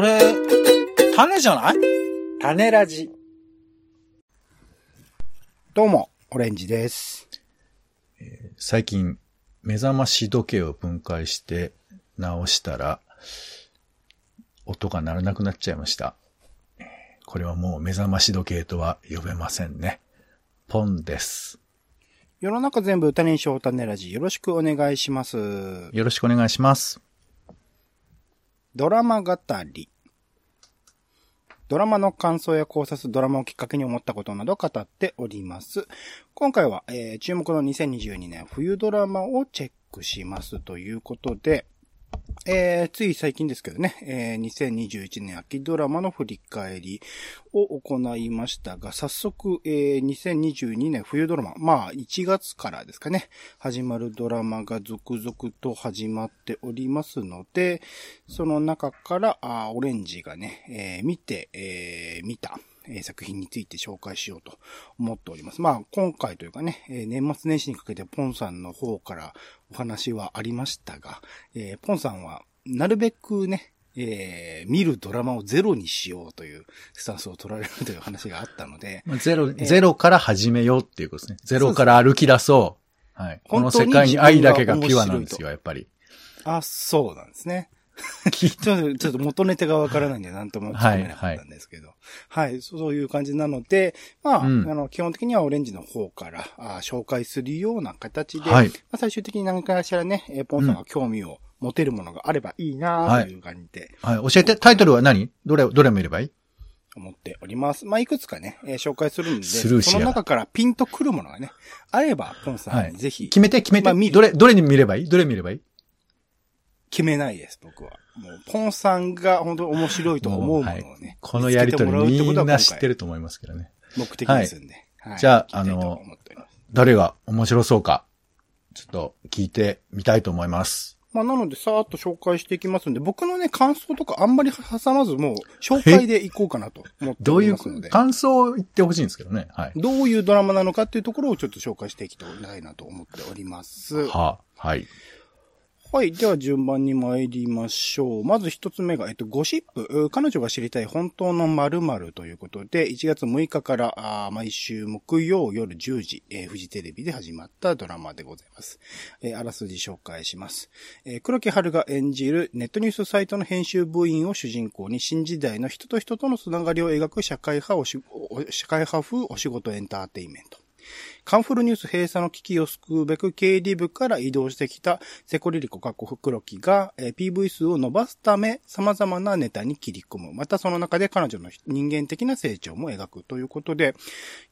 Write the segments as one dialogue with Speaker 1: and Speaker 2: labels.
Speaker 1: それ、種じゃない？
Speaker 2: 種ラジ。どうも、オレンジです。
Speaker 3: 最近、目覚まし時計を分解して直したら、音が鳴らなくなっちゃいました。これはもう目覚まし時計とは呼べませんね。ポンです。
Speaker 2: 世の中全部歌にしよう種ラジ。よろしくお願いします。
Speaker 3: よろしくお願いします。
Speaker 2: ドラマ語り。ドラマの感想や考察、ドラマをきっかけに思ったことなど語っております。今回は、えー注目の2022年冬ドラマをチェックしますということで、えーつい最近ですけどね、えー2021年秋ドラマの振り返りを行いましたが、早速、えー2022年冬ドラマ、まあ1月からですかね、始まるドラマが続々と始まっておりますので、その中から、あオレンジがね、えー見て、えー見た、え作品について紹介しようと思っております。まあ、今回というかね、年末年始にかけてポンさんの方からお話はありましたが、えーポンさんは、なるべくね、えー見るドラマをゼロにしようというスタンスを取られるという話があったので、
Speaker 3: まあゼロ、
Speaker 2: ー
Speaker 3: ゼロから始めようっていうことですね。ゼロから歩き出そう。はい。この世界に愛だけがピュアなんですよ、やっぱり。
Speaker 2: あ、そうなんですね。ちょっと、ちょっと元ネタがわからないんで、なんとも作れなかったんですけど。はい、そういう感じなので、まあ、
Speaker 3: うん。
Speaker 2: あの、基本的にはオレンジの方からあ紹介するような形で、
Speaker 3: はい。
Speaker 2: まあ、最終的に何かしらね、えーポンさんが興味を持てるものがあればいいなという感じで。
Speaker 3: はい。教えて、タイトルは何？どれ、どれ見ればいい？
Speaker 2: 思っております。まあ、いくつかね、えー紹介するんで、その中からピンとくるものがね、あれば、ポンさ
Speaker 3: はい。
Speaker 2: んにぜひ、
Speaker 3: 決めて、決めて。
Speaker 2: まあ
Speaker 3: どれ、どれに見ればいい？どれ見ればいい？
Speaker 2: 決めないです、僕は。もう、ポンさんが本当に面白いと思うものをね、
Speaker 3: はいこのやりとりみんな知ってると思いますけどね。
Speaker 2: 目的ですんで。はい
Speaker 3: じゃああの誰が面白そうか、ちょっと聞いてみたいと思います。
Speaker 2: まあ、なので、さーっと紹介していきますんで、僕のね、感想とかあんまり挟まず、もう、紹介でいこうかなと思って
Speaker 3: どういう
Speaker 2: おりますので。
Speaker 3: 感想を言ってほしいんですけどね。はい。
Speaker 2: どういうドラマなのかっていうところをちょっと紹介していきたいなと思っております。
Speaker 3: はあ、はい。
Speaker 2: はい。では順番に参りましょう。まず一つ目が、えっと、ゴシップ。彼女が知りたい本当の〇〇ということで、1月6日からあ毎週木曜夜10時、えー、フジテレビで始まったドラマでございます。えーあらすじ紹介します。えー黒木春が演じるネットニュースサイトの編集部員を主人公に新時代の人と人とのつながりを描く社会派おしお社会派風お仕事エンターテイメント。カンフルニュース閉鎖の危機を救うべく経理部から移動してきたセコリリコ過去黒木が、えー PV 数を伸ばすため様々なネタに切り込む。またその中で彼女の人間的な成長も描くということで、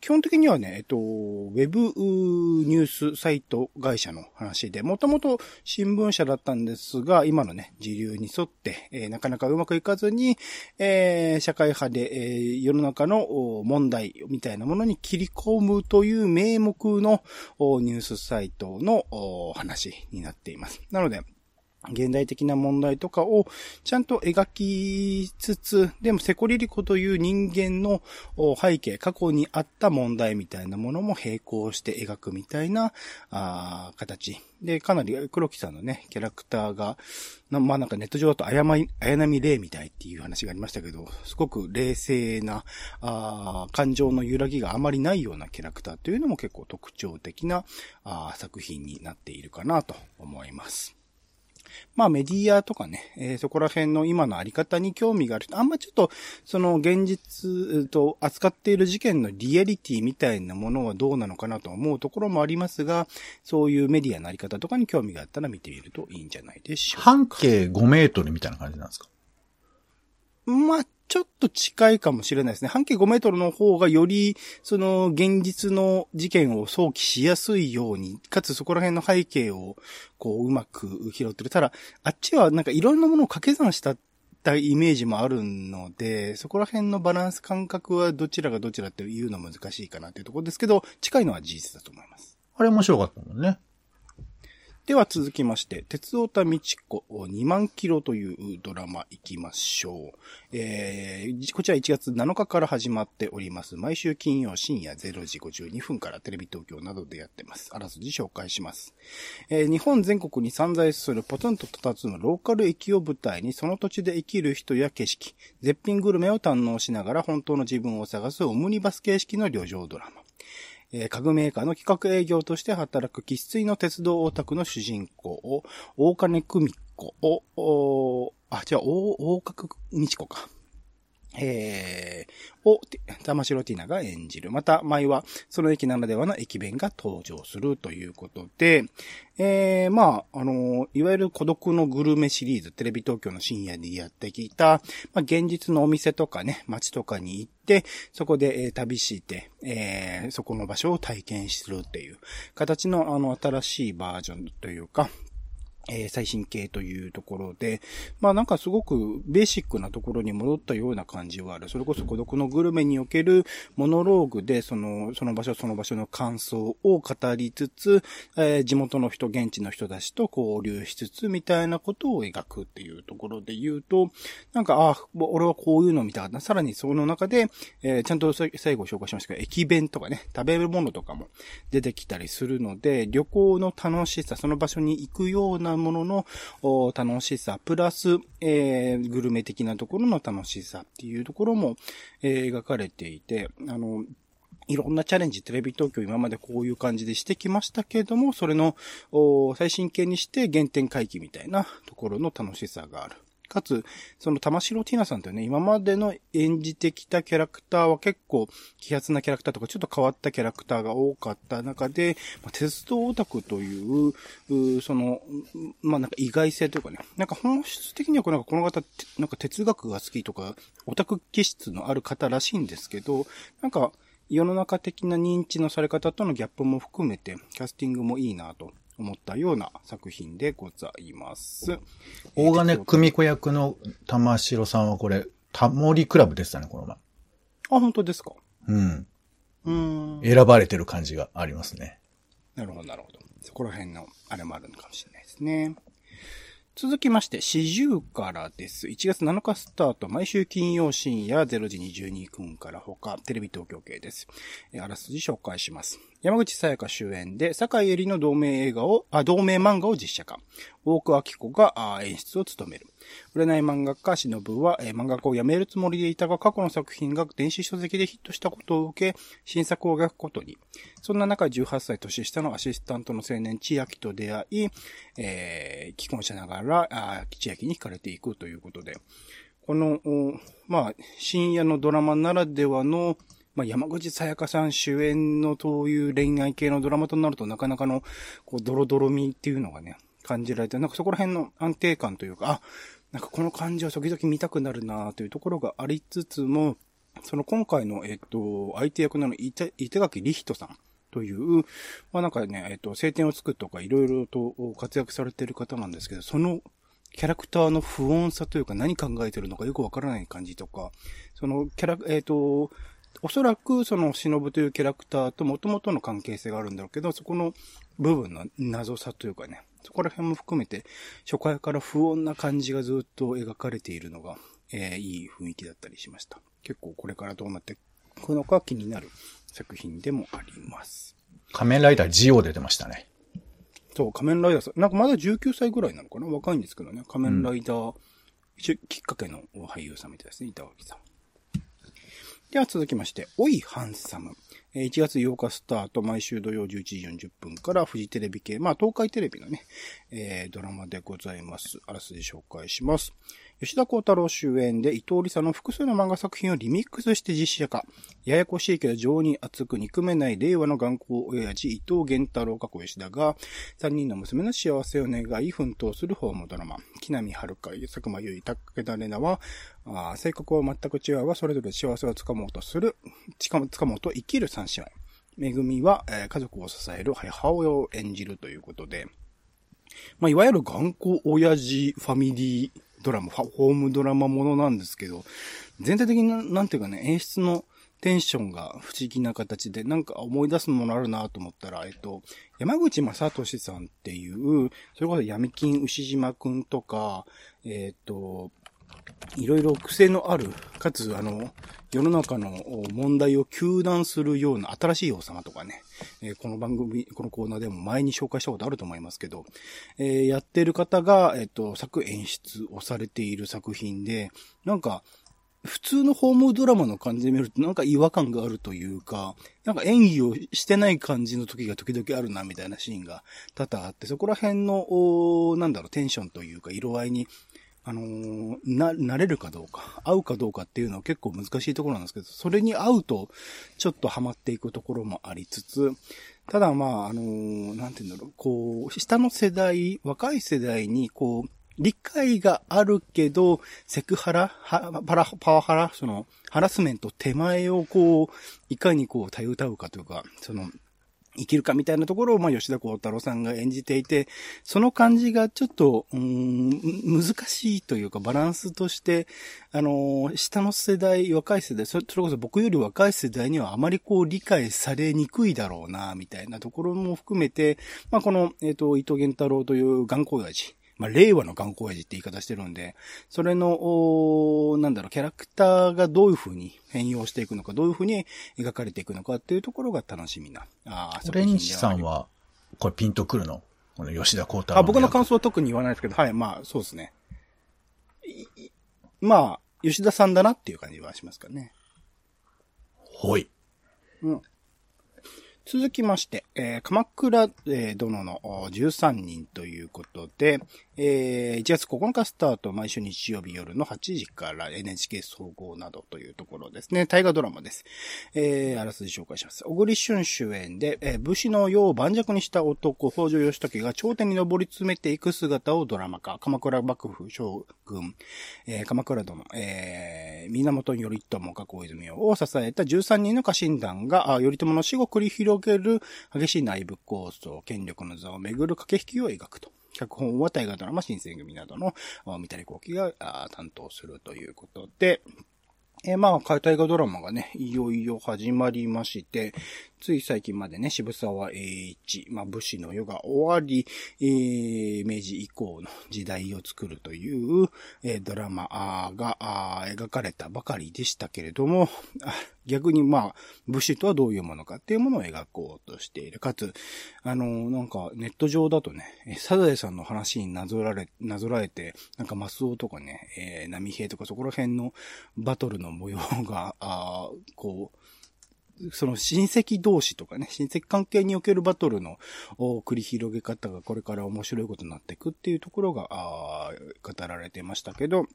Speaker 2: 基本的にはね、えっと、ウェブニュースサイト会社の話で、もともと新聞社だったんですが、今のね、時流に沿って、えーなかなかうまくいかずに、えー社会派で、えー世の中の問題みたいなものに切り込むという名目のニュースサイトの話になっています。なので、現代的な問題とかをちゃんと描きつつ、でもセコリリコという人間の背景、過去にあった問題みたいなものも並行して描くみたいなあ形。で、かなり黒木さんのね、キャラクターが、まあなんかネット上だと綾波綾波レイみたいっていう話がありましたけど、すごく冷静な、あ感情の揺らぎがあまりないようなキャラクターというのも結構特徴的なあ作品になっているかなと思います。まあメディアとかね、えーそこら辺の今のあり方に興味がある人、あんまちょっと、その現実えーと扱っている事件のリアリティみたいなものはどうなのかなと思うところもありますが、そういうメディアのあり方とかに興味があったら見てみるといいんじゃないでしょうか。
Speaker 3: 半径5メートルみたいな感じなんですか？
Speaker 2: まあ、ちょっと近いかもしれないですね。半径5メートルの方がより、その、現実の事件を想起しやすいように、かつそこら辺の背景を、こう、うまく拾ってる。ただ、あっちはなんかいろんなものを掛け算した、たイメージもあるので、そこら辺のバランス感覚はどちらがどちらっていうの難しいかなというところですけど、近いのは事実だと思います。
Speaker 3: あれ面白かったもんね。
Speaker 2: では続きまして、鉄オタみちこ2万キロというドラマ行きましょう。えー、こちら1月7日から始まっております。毎週金曜深夜0時52分からテレビ東京などでやってます。あらすじ紹介します。えー日本全国に散在するポツンと佇むローカル駅を舞台にその土地で生きる人や景色、絶品グルメを堪能しながら本当の自分を探すオムニバス形式の旅情ドラマ。えー家具メーカーの企画営業として働く喫水の鉄道オタクの主人公を、大金久美子を、おあ、違う、大、大角美智子か。えー、を、玉城ティナが演じる。また、舞は、その駅ならではの駅弁が登場するということで、えー、まあ、あのいわゆる孤独のグルメシリーズ、テレビ東京の深夜でやってきた、まあ、現実のお店とかね、街とかに行って、そこで、えー旅して、えーそこの場所を体験するっていう形の、あの、新しいバージョンというか、えー最新形というところで、まあなんかすごくベーシックなところに戻ったような感じはある。それこそ孤独のグルメにおけるモノローグで、その、その場所その場所の感想を語りつつ、えー地元の人、現地の人たちと交流しつつ、みたいなことを描くっていうところで言うと、なんか、ああ、俺はこういうの見たかった。さらにその中で、えーちゃんと最後紹介しましたけど、駅弁とかね、食べるものとかも出てきたりするので、旅行の楽しさ、その場所に行くようなものの楽しさ、プラス、えーグルメ的なところの楽しさっていうところも、えー描かれていて、あの、いろんなチャレンジ、テレビ東京今までこういう感じでしてきましたけれども、それの最新形にして原点回帰みたいなところの楽しさがある。かつ、その玉城ティナさんというね、今までの演じてきたキャラクターは結構、気圧なキャラクターとか、ちょっと変わったキャラクターが多かった中で、まあ、鉄道オタクという、うその、まあなんか意外性というかね、なんか本質的にはこなんかこの方、なんか哲学が好きとか、オタク気質のある方らしいんですけど、なんか、世の中的な認知のされ方とのギャップも含めて、キャスティングもいいなと。思ったような作品でございます。
Speaker 3: 大金久美子役の玉城さんはこれ、タモリクラブでしたね、この前。
Speaker 2: あ、本当ですか？
Speaker 3: うん。
Speaker 2: うーん。
Speaker 3: 選ばれてる感じがありますね。
Speaker 2: なるほど、なるほど。そこら辺の、あれもあるのかもしれないですね。続きまして、四十からです。1月7日スタート、毎週金曜深夜0時22分から他、テレビ東京系です。あらすじ紹介します。山口さやか主演で、坂井絵里の同名映画を、あ、同名漫画を実写化。大久明子が演出を務める。売れない漫画家、忍は、えー漫画家を辞めるつもりでいたが、過去の作品が電子書籍でヒットしたことを受け、新作を描くことに。そんな中、18歳年下のアシスタントの青年、千秋と出会い、えー、既婚者ながら、あ千秋に惹かれていくということで。この、まあ、深夜のドラマならではの、まあ、山口さやかさん主演のそういう恋愛系のドラマとなるとなかなかの、こう、ドロドロみっていうのがね、感じられて、なんかそこら辺の安定感というか、あ、なんかこの感じを時々見たくなるなというところがありつつも、その今回の、えっと、相手役なの伊手板垣理人さんという、まあなんかね、えっと、晴天を作るとかいろいろと活躍されている方なんですけど、そのキャラクターの不穏さというか何考えてるのかよくわからない感じとか、そのキャラ、えっと、おそらくその忍というキャラクターと元々の関係性があるんだろうけど、そこの部分の謎さというかね、そこら辺も含めて、初回から不穏な感じがずっと描かれているのが、えーいい雰囲気だったりしました。結構これからどうなっていくのか気になる作品でもあります。
Speaker 3: 仮面ライダージオ出てましたね。
Speaker 2: そう、仮面ライダーさん、なんかまだ19歳ぐらいなのかな？若いんですけどね、仮面ライダー、一応きっかけの俳優さんみたいですね、板垣さん。では続きまして、おいハンサム。1月8日スタート、毎週土曜11時40分からフジテレビ系、まあ東海テレビのね、えードラマでございます。あらすじ紹介します。吉田幸太郎主演で伊藤理沙の複数の漫画作品をリミックスして実写化。ややこしいけど情に熱く憎めない令和の頑固親父伊藤源太郎過去吉田が、3人の娘の幸せを願い奮闘するホームドラマ。木南遥香、佐久間由衣、武田玲奈は、あ性格は全く違うが、それぞれ幸せをつかもうとする、つかも、つかもうと生きる三姉妹。めぐみは、えー家族を支える母親を演じるということで、まあ、いわゆる頑固親父ファミリードラマ、ファホームドラマものなんですけど、全体的にななんていうかね、演出のテンションが不思議な形で、なんか思い出すものあるなと思ったら、えっと、山口正俊さんっていう、それこそ闇金牛島くんとか、えっと、いろいろ癖のある、かつ、あの、世の中の問題を糾弾するような新しい王様とかね、えー、この番組、このコーナーでも前に紹介したことあると思いますけど、えー、やってる方が、えっ、ー、と、作演出をされている作品で、なんか、普通のホームドラマの感じで見るとなんか違和感があるというか、なんか演技をしてない感じの時が時々あるなみたいなシーンが多々あって、そこら辺の、なんだろう、テンションというか色合いにあのー、な、慣れるかどうか、合うかどうかっていうのは結構難しいところなんですけど、それに合うと、ちょっとハマっていくところもありつつ、ただまあ、あのー、なんて言うんだろう、こう、下の世代、若い世代に、こう、理解があるけど、セクハラ、パラ、パワハラ、その、ハラスメント手前をこう、いかにこう、たゆたうかというか、その、生きるかみたいなところを、まあ、吉田幸太郎さんが演じていて、その感じがちょっと、うん、難しいというか、バランスとして、あの、下の世代、若い世代、それこそ僕より若い世代にはあまりこう理解されにくいだろうな、みたいなところも含めて、まあ、この、えっ、ー、と、伊藤源太郎という頑固親父、まあ、令和の頑固親父って言い方してるんで、それの、なんだろう、キャラクターがどういう風に変容していくのか、どういう風に描かれていくのかっていうところが楽しみな。
Speaker 3: ああ、オレンジさんは、これピンとくるの？この吉田幸太郎。
Speaker 2: あ、僕の感想は特に言わないですけど、はい、まあ、そうですね。まあ、吉田さんだなっていう感じはしますかね。
Speaker 3: ほい。
Speaker 2: うん。続きまして、えー、鎌倉、えー、殿の13人ということで、えー、1月9日スタート、毎週日曜日夜の8時から NHK 総合などというところですね。大河ドラマです。えー、あらすじ紹介します。小栗旬主演で、えー、武士の世を盤石にした男、北条義時が頂点に上り詰めていく姿をドラマ化。鎌倉幕府将軍、えー、鎌倉殿、えー、源頼朝か小泉を支えた13人の家臣団が、あ頼朝の死後繰り広げる激しい内部構想、権力の座をめぐる駆け引きを描くと。脚本は大河ドラマ新選組などの三谷幸喜が担当するということで、えー、まあ、解体画ドラマがね、いよいよ始まりまして、つい最近までね、渋沢栄一、まあ、武士の世が終わり、えー、明治以降の時代を作るという、えー、ドラマが描かれたばかりでしたけれども、逆にまあ、武士とはどういうものかっていうものを描こうとしている。かつ、あの、なんかネット上だとね、サザエさんの話になぞられ、なぞらえて、なんかマスオとかね、えー、波平とかそこら辺のバトルの模様が、あこう、その親戚同士とかね、親戚関係におけるバトルの繰り広げ方がこれから面白いことになっていくっていうところが、あ語られてましたけど、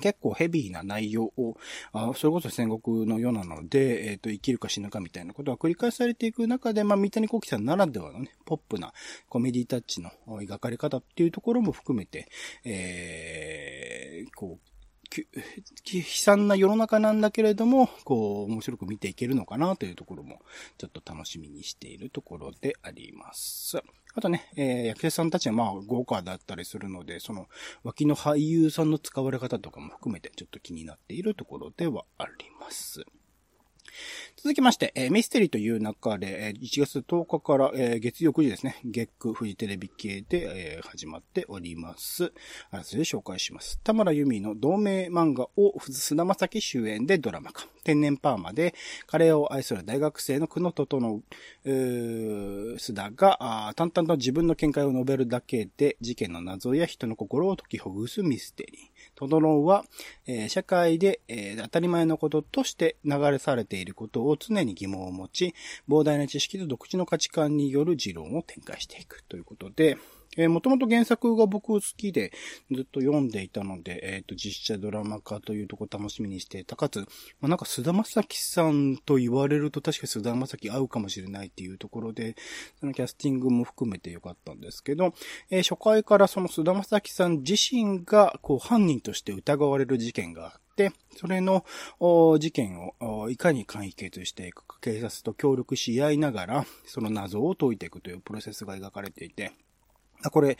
Speaker 2: 結構ヘビーな内容を、あそれこそ戦国の世なので、えっ、ー、と、生きるか死ぬかみたいなことが繰り返されていく中で、まあ、三谷幸喜さんならではのね、ポップなコメディタッチの描かれ方っていうところも含めて、えー、こう、悲惨な世の中なんだけれども、こう、面白く見ていけるのかなというところも、ちょっと楽しみにしているところであります。あとね、えー、役者さんたちはまあ豪華だったりするので、その脇の俳優さんの使われ方とかも含めてちょっと気になっているところではあります。続きまして、えー、ミステリーという中で、えー、1月10日から、えー、月曜9時ですね、月9フジテレビ系で、えー、始まっております。あらすじ紹介します。田村由美の同名漫画を菅田正樹主演でドラマ化。天然パーマで、カレーを愛する大学生の久野整う、須田が、淡々と自分の見解を述べるだけで、事件の謎や人の心を解きほぐすミステリー。トドロンは、えー、社会で、えー、当たり前のこととして流れされていることを常に疑問を持ち、膨大な知識と独自の価値観による持論を展開していくということで、えー、もともと原作が僕好きでずっと読んでいたので、えっ、ー、と、実写ドラマ化というとこ楽しみにしていた。かつ、まあ、なんか菅田正樹さんと言われると確か菅田正樹合うかもしれないっていうところで、そのキャスティングも含めてよかったんですけど、えー、初回からその菅田正樹さん自身が、こう、犯人として疑われる事件があっ、それの事件をいかに解決していくか、警察と協力し合いながら、その謎を解いていくというプロセスが描かれていて、これ、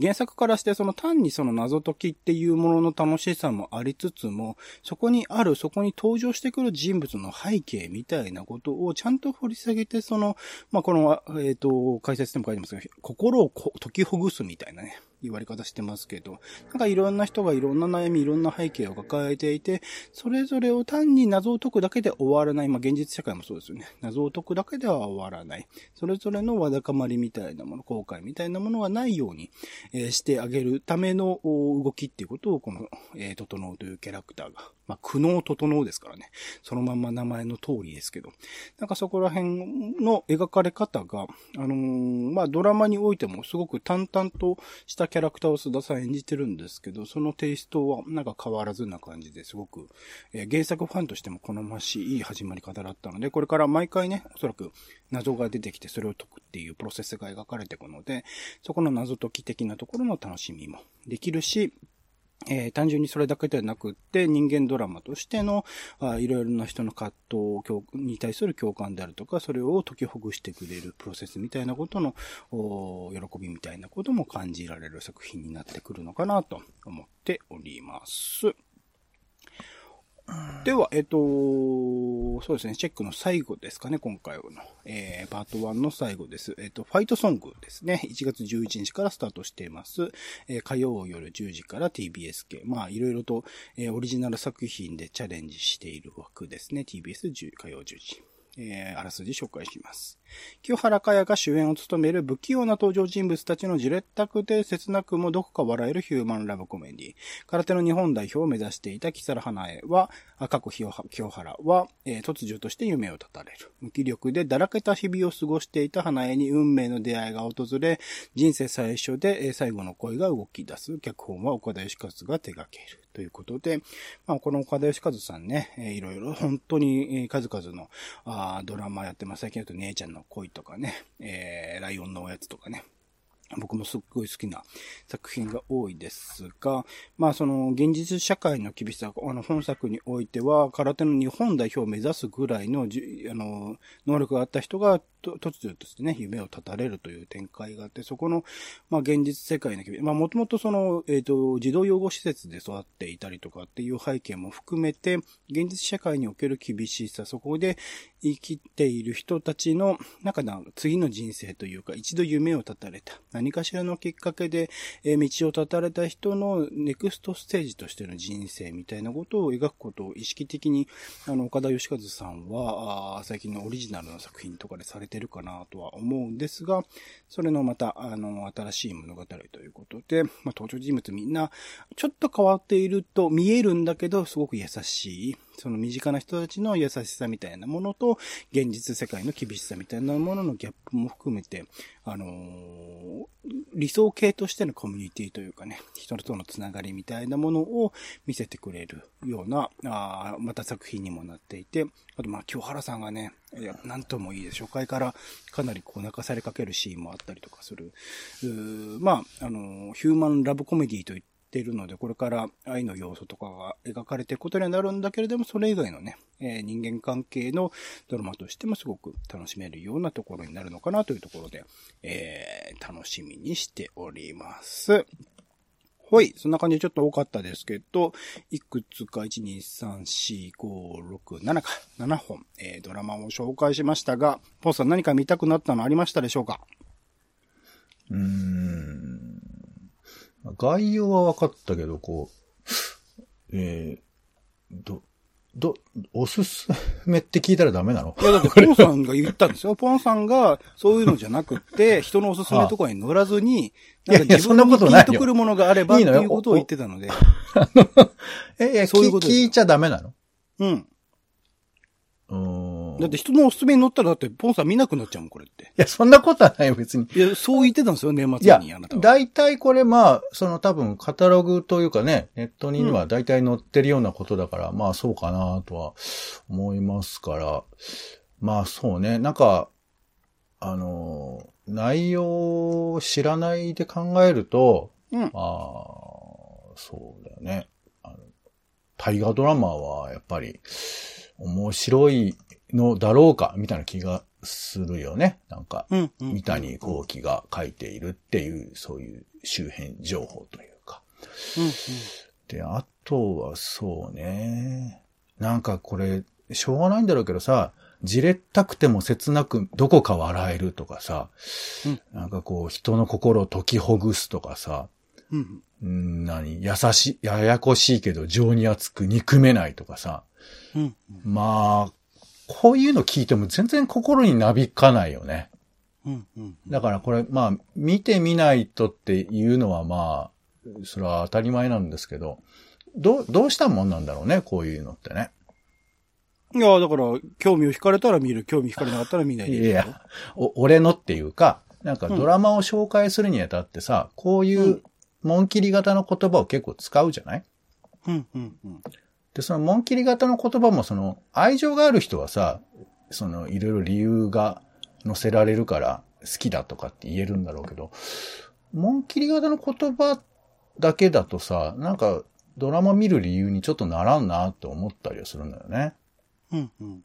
Speaker 2: 原作からしてその単にその謎解きっていうものの楽しさもありつつも、そこにある、そこに登場してくる人物の背景みたいなことをちゃんと掘り下げて、その、まあ、この、えっ、と、解説でも書いてますが、心を解きほぐすみたいなね、言われ方してますけど、なんかいろんな人がいろんな悩み、いろんな背景を抱えていて、それぞれを単に謎を解くだけで終わらない。まあ、現実社会もそうですよね。謎を解くだけでは終わらない。それぞれのわだかまりみたいなもの、後悔みたいなものがないように、えー、してあげるための動きっていうことを、この、えー、整うというキャラクターが、まあ、苦悩整うですからね。そのまんま名前の通りですけど。なんかそこら辺の描かれ方が、あのー、まあ、ドラマにおいてもすごく淡々としたキャラクターを須田さん演じてるんですけど、そのテイストはなんか変わらずな感じですごく、えー、原作ファンとしても好ましい始まり方だったので、これから毎回ね、おそらく謎が出てきてそれを解くっていうプロセスが描かれていくので、そこの謎解き的なところの楽しみもできるし、えー、単純にそれだけではなくって、人間ドラマとしての、あいろいろな人の葛藤に対する共感であるとか、それを解きほぐしてくれるプロセスみたいなことの、喜びみたいなことも感じられる作品になってくるのかなと思っております。では、えっ、と、そうですね、チェックの最後ですかね、今回の。えー、パート1の最後です。えっ、と、ファイトソングですね。1月11日からスタートしています。えー、火曜夜10時から TBS 系。まあ、いろいろと、えー、オリジナル作品でチャレンジしている枠ですね。TBS 火曜10時。えー、あらすじ紹介します。清原かやが主演を務める不器用な登場人物たちのじれったくて切なくもどこか笑えるヒューマンラブコメディ。空手の日本代表を目指していた木更花江は、赤子清原は、えー、突如として夢を絶たれる。無気力でだらけた日々を過ごしていた花江に運命の出会いが訪れ、人生最初で、最後の恋が動き出す。脚本は岡田義和が手掛ける。ということで、まあ、この岡田義和さんね、えー、いろいろ本当に数々のあドラマやってます。最近だと姉ちゃんの恋とかね、えー、ライオンのおやつとかね、僕もすっごい好きな作品が多いですが、まあその現実社会の厳しさ、あの本作においては空手の日本代表を目指すぐらいのあの能力があった人が突如としてね、夢を絶たれるという展開があって、そこの、まあ現実世界の厳しさ、まあもともとその、えっ、ー、と、児童養護施設で育っていたりとかっていう背景も含めて、現実社会における厳しさ、そこで生きている人たちの、なんか、次の人生というか、一度夢を絶たれた。何かしらのきっかけで、え、道を断たれた人のネクストステージとしての人生みたいなことを描くことを意識的に、あの、岡田義和さんは、あ最近のオリジナルの作品とかでされてるかなとは思うんですが、それのまた、あの、新しい物語ということで、まあ、登場人物みんな、ちょっと変わっていると見えるんだけど、すごく優しい。その身近な人たちの優しさみたいなものと、現実世界の厳しさみたいなもののギャップも含めて、あのー、理想系としてのコミュニティというかね、人とのつながりみたいなものを見せてくれるような、あまた作品にもなっていて、あとまあ、京原さんがね、いや、なんともいいです。初回からかなりこう泣かされかけるシーンもあったりとかする。まあ、あの、ヒューマンラブコメディといっているので、これから愛の要素とかが描かれていくことになるんだけれども、それ以外のね、えー、人間関係のドラマとしてもすごく楽しめるようなところになるのかなというところで、えー、楽しみにしております。ほい。そんな感じでちょっと多かったですけど、いくつか、1、2、3、4、5、6、7か、7本、えー、ドラマを紹介しましたが、ポーさん何か見たくなったのありましたでしょうか？
Speaker 3: うーん。概要は分かったけど、こう、えー、ど、ど、おすすめって聞いたらダメなの？
Speaker 2: いや、だってポンさんが言ったんですよ。ポンさんがそういうのじゃなくて、人のおすすめとかに乗らずに、
Speaker 3: なんか自分にピ
Speaker 2: ンとくるものがあればっていうことを言ってたので。
Speaker 3: え、いや、そういうこと聞いちゃダメなの？
Speaker 2: うん。
Speaker 3: うん。
Speaker 2: だって人のおすすめに乗ったらだってポンさん見なくなっちゃうもん、これって。い
Speaker 3: や、そんなことはないよ、別に。
Speaker 2: いや、そう言ってたんですよ、年末にあなたは。
Speaker 3: 大体これまあ、その多分カタログというかね、ネットには大体載ってるようなことだから、うん、まあそうかなとは思いますから、まあそうね、なんか、あの、内容を知らないで考えると、
Speaker 2: うん、
Speaker 3: あそうだよね。あの大河ドラマはやっぱり面白いのだろうかみたいな気がするよね。なんか。三谷幸喜が書いているっていう、そういう周辺情報というか。
Speaker 2: うん。うん。
Speaker 3: で、あとはそうね。なんかこれ、しょうがないんだろうけどさ、じれったくても切なくどこか笑えるとかさ、
Speaker 2: うん
Speaker 3: なんかこう人の心を解きほぐすとかさ、
Speaker 2: うん。
Speaker 3: うん何優しい、ややこしいけど情に厚く憎めないとかさ、
Speaker 2: うん。
Speaker 3: まあ、こういうの聞いても全然心になびかないよね。
Speaker 2: うん。うん。
Speaker 3: だからこれ、まあ、見てみないとっていうのはまあ、それは当たり前なんですけど、どう、どうしたもんなんだろうね、こういうのってね。
Speaker 2: いや、だから、興味を惹かれたら見る、興味惹かれなかったら見ないでい
Speaker 3: や、お俺のっていうか、なんかドラマを紹介するにあたってさ、こういうう紋切り型の言葉を結構使うじゃない？
Speaker 2: うん。うん。うん。
Speaker 3: で、その紋切り型の言葉もその、愛情がある人はさ、その、いろいろ理由が載せられるから好きだとかって言えるんだろうけど、紋切り型の言葉だけだとさ、なんか、ドラマ見る理由にちょっとならんなって思ったりはするんだよね。
Speaker 2: うん。うん。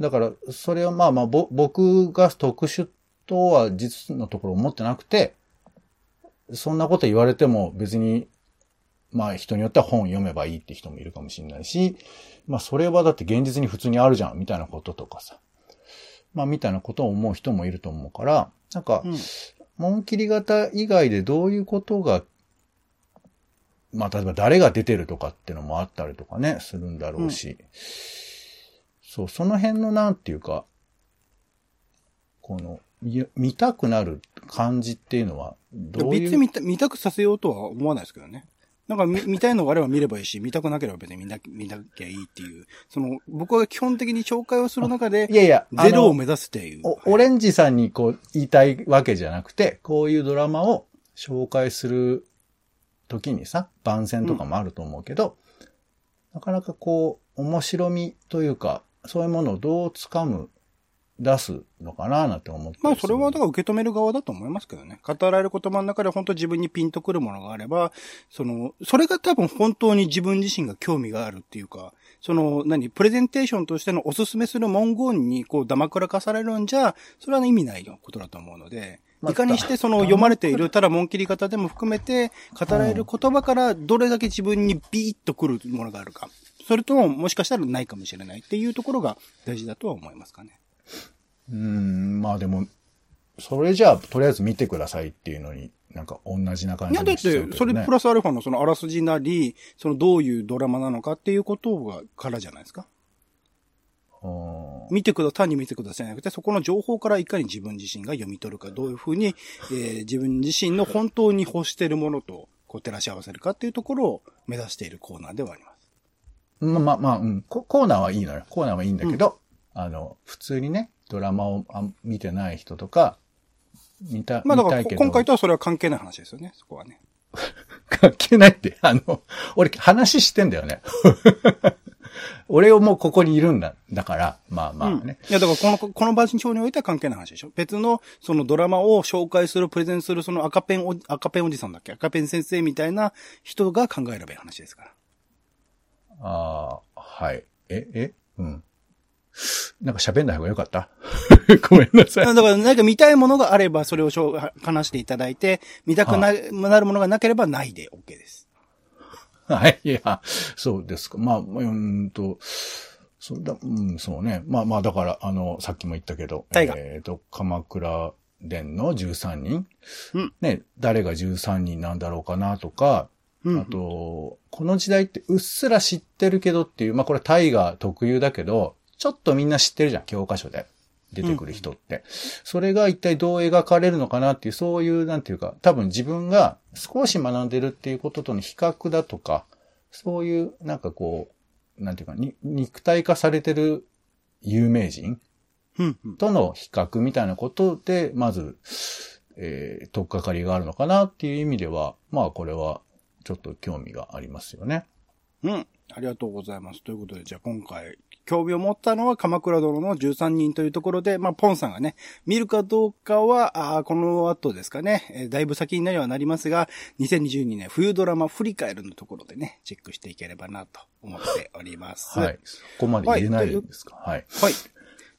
Speaker 3: だから、それはまあまあ、ぼ、僕が特殊とは実のところ思ってなくて、そんなこと言われても別に、まあ人によっては本読めばいいって人もいるかもしれないし、まあそれはだって現実に普通にあるじゃん、みたいなこととかさ。まあみたいなことを思う人もいると思うから、なんか、
Speaker 2: うん。
Speaker 3: 紋切り型以外でどういうことが、まあ例えば誰が出てるとかっていうのもあったりとかね、するんだろうし、そう、その辺のなんていうか、この、見見たくなる感じっていうのは、どういう？
Speaker 2: 別に見た見たくさせようとは思わないですけどね。なんか見見たいのがあれば見ればいいし、見たくなければ別に見な見なきゃいいっていう。その、僕は基本的に紹介をする中で
Speaker 3: い、やいや、
Speaker 2: ゼロを目指すっていう。
Speaker 3: おオレンジさんにこう言いたいわけじゃなくて、こういうドラマを紹介する時にさ、番宣とかもあると思うけど、なかなかこう、面白みというか、そういうものをどう掴む、出すのかななんて思って
Speaker 2: まあそれはだから受け止める側だと思いますけどね。語られる言葉の中で本当自分にピンとくるものがあれば、その、それが多分本当に自分自身が興味があるっていうか、その、何、プレゼンテーションとしてのおすすめする文言にこう、ダマくらかされるんじゃ、それは意味ないことだと思うので、
Speaker 3: まあ
Speaker 2: いかにしてその読まれている、ただ紋切り方でも含めて、語られる言葉からどれだけ自分にビーッとくるものがあるか。それとももしかしたらないかもしれないっていうところが大事だとは思いますかね。
Speaker 3: うーん、まあでも、それじゃあ、とりあえず見てくださいっていうのに、なんか同じな感
Speaker 2: いや、だっ
Speaker 3: じがしちゃうけど、ね。
Speaker 2: て、それプラスアルファのそのあらすじなり、そのどういうドラマなのかっていうことが、からじゃないですか。
Speaker 3: うん
Speaker 2: 見てくだ、単に見てくださいじゃなくて、そこの情報からいかに自分自身が読み取るか、どういうふうに、えー自分自身の本当に欲しているものと、こう照らし合わせるかっていうところを目指しているコーナーではあります。
Speaker 3: まあまあまあ、うんコ。コーナーはいいのよ。コーナーはいいんだけど、あの、普通にね、ドラマをあ見てない人とか、見た、
Speaker 2: まあだから。今回とはそれは関係ない話ですよね、そこはね。
Speaker 3: 関係ないって、あの、俺話してんだよね。俺をもうここにいるんだ。だから、まあまあ
Speaker 2: うん
Speaker 3: ね。
Speaker 2: いや、だからこの、この場所においては関係ない話でしょ。別の、そのドラマを紹介する、プレゼンする、その赤ペンお、赤ペンおじさんだっけ？赤ペン先生みたいな人が考えればいい話ですから。
Speaker 3: ああ、はい。え、え？うん。なんか喋んない方がよかった？ごめんなさい。
Speaker 2: だから何か見たいものがあれば、それをしょう話していただいて、見たくななるものがなければないで OK です。
Speaker 3: はい。いや、そうですか。まあ、うーんと、そうだ、うん、そうね。まあまあ、だから、あの、さっきも言ったけど、えっ、と、鎌倉殿の13人。
Speaker 2: うん
Speaker 3: ね、誰が13人なんだろうかなとか、
Speaker 2: うん
Speaker 3: あと、この時代ってうっすら知ってるけどっていう、まあこれ大河特有だけど、ちょっとみんな知ってるじゃん、教科書で。出てくる人って。それが一体どう描かれるのかなっていう、そういう、なんていうか、多分自分が少し学んでるっていうこととの比較だとか、そういう、なんかこう、なんていうか、に肉体化されてる有名人
Speaker 2: うんうん
Speaker 3: との比較みたいなことで、まず、えー、とっかかりがあるのかなっていう意味では、まあこれはちょっと興味がありますよね。
Speaker 2: うん。ありがとうございます。ということで、じゃあ今回、興味を持ったのは鎌倉殿の13人というところで、まあ、ポンさんがね、見るかどうかは、あーこの後ですかね、えーだいぶ先になりはなりますが、2022年冬ドラマ振り返るのところでね、チェックしていければなと思っております。
Speaker 3: はい。そこまで入れないんですか？はい。
Speaker 2: はい。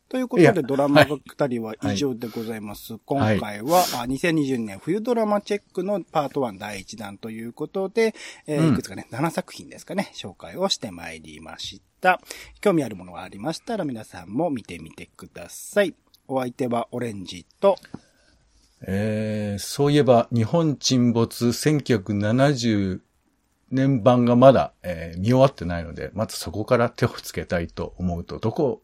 Speaker 2: ということで、ドラマ語りは以上でございます。今回は、あ2020年冬ドラマチェックのパート1第1弾ということで、えー
Speaker 3: うん
Speaker 2: いくつかね、7作品ですかね、紹介をしてまいりました。興味あるものがありましたら皆さんも見てみてください。お相手はオレンジと、
Speaker 3: えー、そういえば、日本沈没1970年版がまだ、えー見終わってないので、まずそこから手をつけたいと思うと、どこ